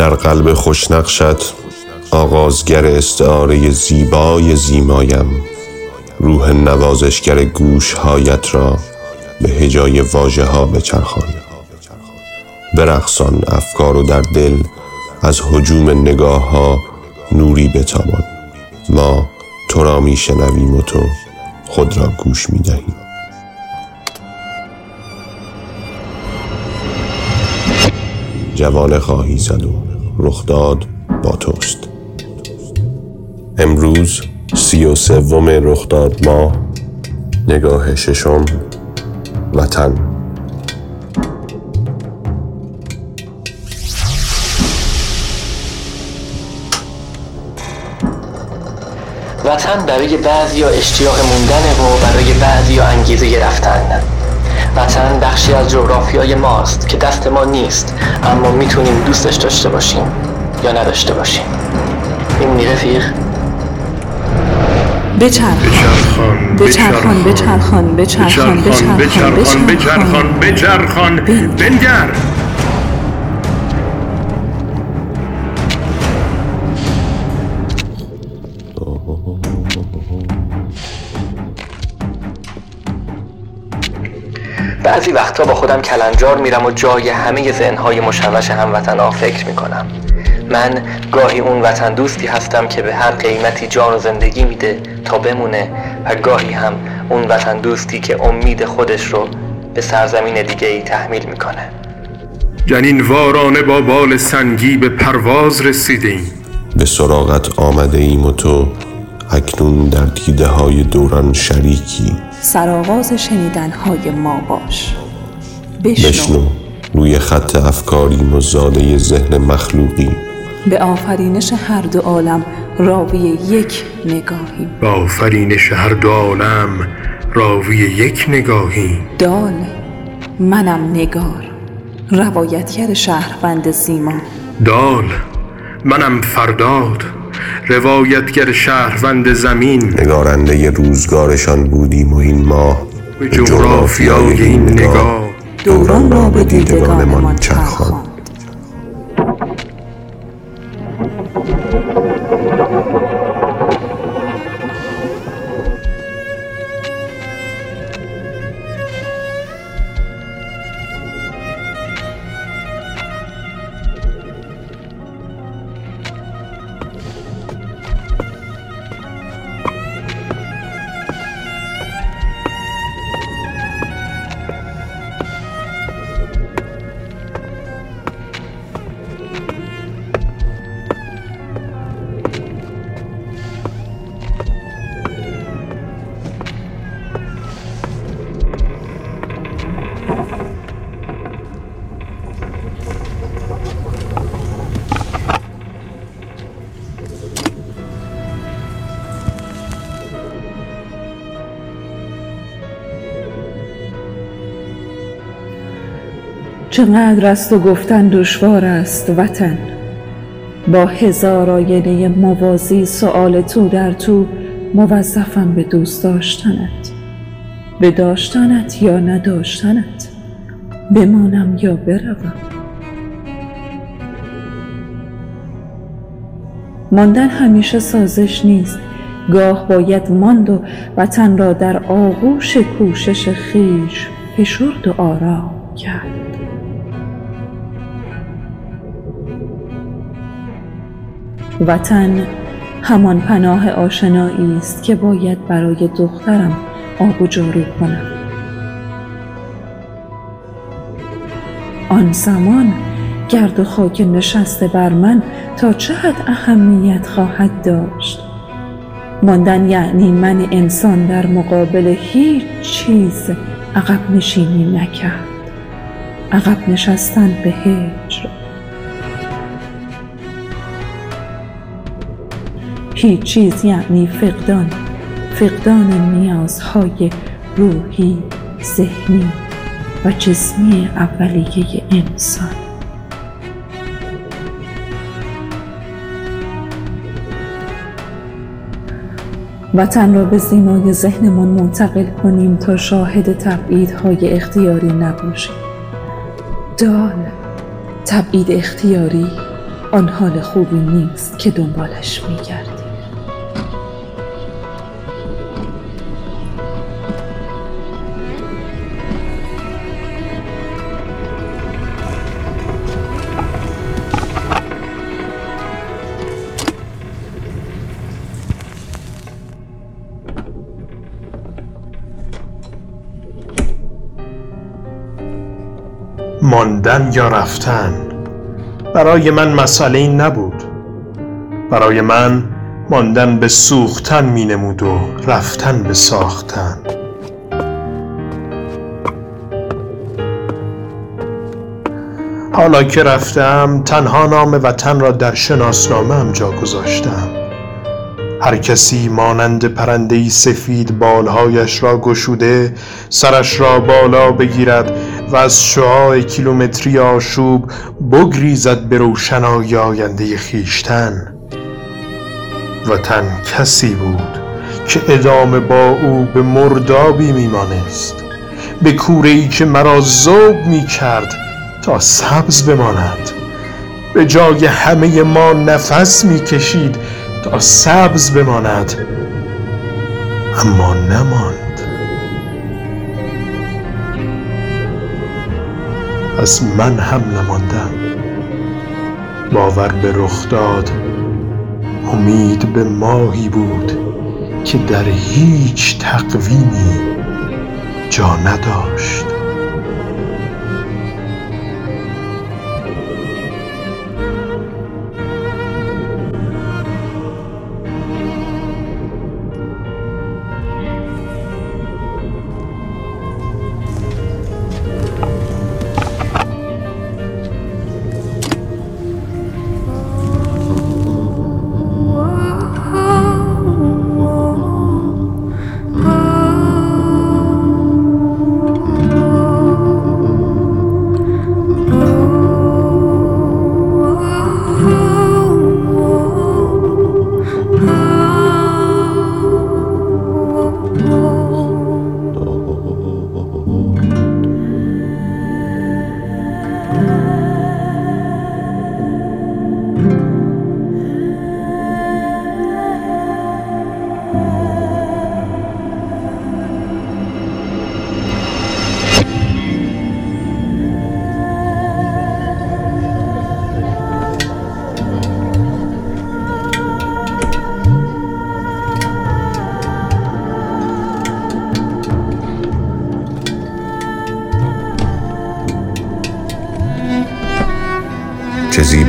در قلب خوشنقشت آغازگر استعاره زیبای زیمایم. روح نوازشگر گوشهایت را به هجای واژه ها بچرخان. برقصان افکار و در دل از هجوم نگاه ها نوری بتابان. ما تو را می شنویم و تو خود را گوش می دهیم جوانه خواهی زد رخداد با توست امروز سی و سوم رخداد ماه نگاه ششم وطن. وطن برای بعضی اشتیاق موندنه و برای بعضی انگیزه رفتن وطن بخشی از جغرافیای ماست که دست ما نیست اما می‌تونیم دوستش داشته باشیم یا نداشته باشیم. میمونی رفیق بچرخان بچرخان بچرخان. بچرخان بچرخان بچرخان بچرخان بچرخان بنگر. بعضی وقتا با خودم کلنجار میرم و جای همه ذهنهای مشوش هموطنا فکر می‌کنم. من گاهی اون وطن دوستی هستم که به هر قیمتی جان و زندگی میده تا بمونه و گاهی هم اون وطن دوستی که امید خودش رو به سرزمین دیگه ای تحمیل می‌کنه. جنین وارانه با بال سنگی به پرواز رسیدیم. به سراغت آمده ایم و تو اکنون در دیده های دوران شریکی. سرآغاز شنیدن های ما باش. بشنو. بشنو. روی خط افکاریم و زاده ذهن مخلوقی به آفرینش هر دو عالم راوی یک نگاهی به آفرینش هر دو عالم راوی یک نگاهی دال منم نگار. روایتگر شهروند زیما. دال منم فرداد. روایتگر شهروند زمین. نگارنده روزگارشان بودیم و این ماه به جغرافیای این نگاه دوران را به دیدگانمان چرخان چقدر است و گفتن دشوار است وطن. با هزار آینه موازی سؤال تو در تو موظفم به دوست داشتنت. به داشتنت یا نداشتنت. بمانم یا بروم. ماندن همیشه سازش نیست. گاه باید ماند و وطن را در آغوش کوشش خیش فشرد و آرام کرد. وطن همان پناه آشنایی است که باید برای دخترم آب و جارو کنم. آن زمان گرد و خاک نشسته بر من تا چه حد اهمیت خواهد داشت؟ ماندن یعنی من انسان در مقابل هیچ چیز عقب نشینی نکرد. عقب نشستن به هجر. هیچ چیز یعنی فقدان فقدان نیازهای روحی ذهنی و جسمی اولیه انسان. وطن را به زیمای ذهنمان منتقل کنیم تا شاهد تبعیدهای اختیاری نباشیم. دال تبعید اختیاری آن حال خوبی نیست که دنبالش میگردیم. ماندن یا رفتن؟ برای من مسئله این نبود. برای من ماندن به سوختن می نمود و رفتن به ساختن. حالا که رفتم تنها نام وطن را در شناسنامه جا گذاشتم. هر کسی مانند پرنده سفید بالهایش را گشوده سرش را بالا بگیرد و از شعاع کیلومتری آشوب بگریزد به روشنایی آینده خویشتن. وطن کسی بود که ادامه با او به مردابی میمانست به کوره ای که مرا ذوب می کرد تا سبز بماند به جای همه ما نفس می کشید تا سبز بماند. اما نماند. از من هم نماندم باور به رخ داد. امید به ماهی بود که در هیچ تقویمی جا نداشت.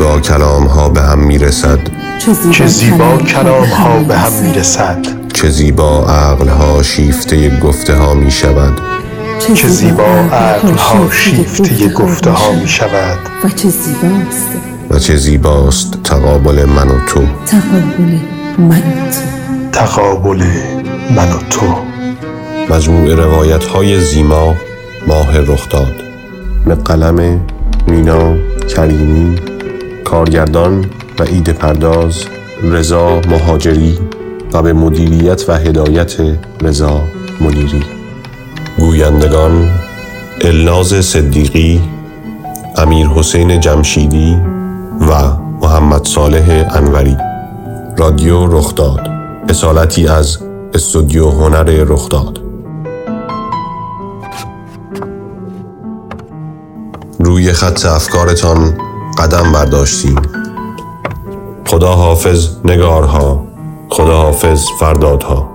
زیبا کلام ها به هم می‌رسد. چه زیبا کلام ها به هم می‌رسد. چه زیبا عقل ها شیفته گفته ها می شود چه زیبا عقل ها شیفته گفته ها می شود و چه زیباست. و چه زیباست تقابل من و تو. تقابل من و تو. تقابل من و تو. مجموع روایت های زیما ماه رخداد به قلم مینا کریمی کارگردان و ایده پرداز رضا مهاجری و به مدیریت و هدایت رضا منیری. گویندگان الناز صدیقی امیر حسین جمشیدی و محمد صالح انوری. رادیو رخداد. اصالتی از استودیو هنر رخداد. روی خط افکارتان قدم برداشتیم. خدا حافظ نگارها خدا حافظ فردادها.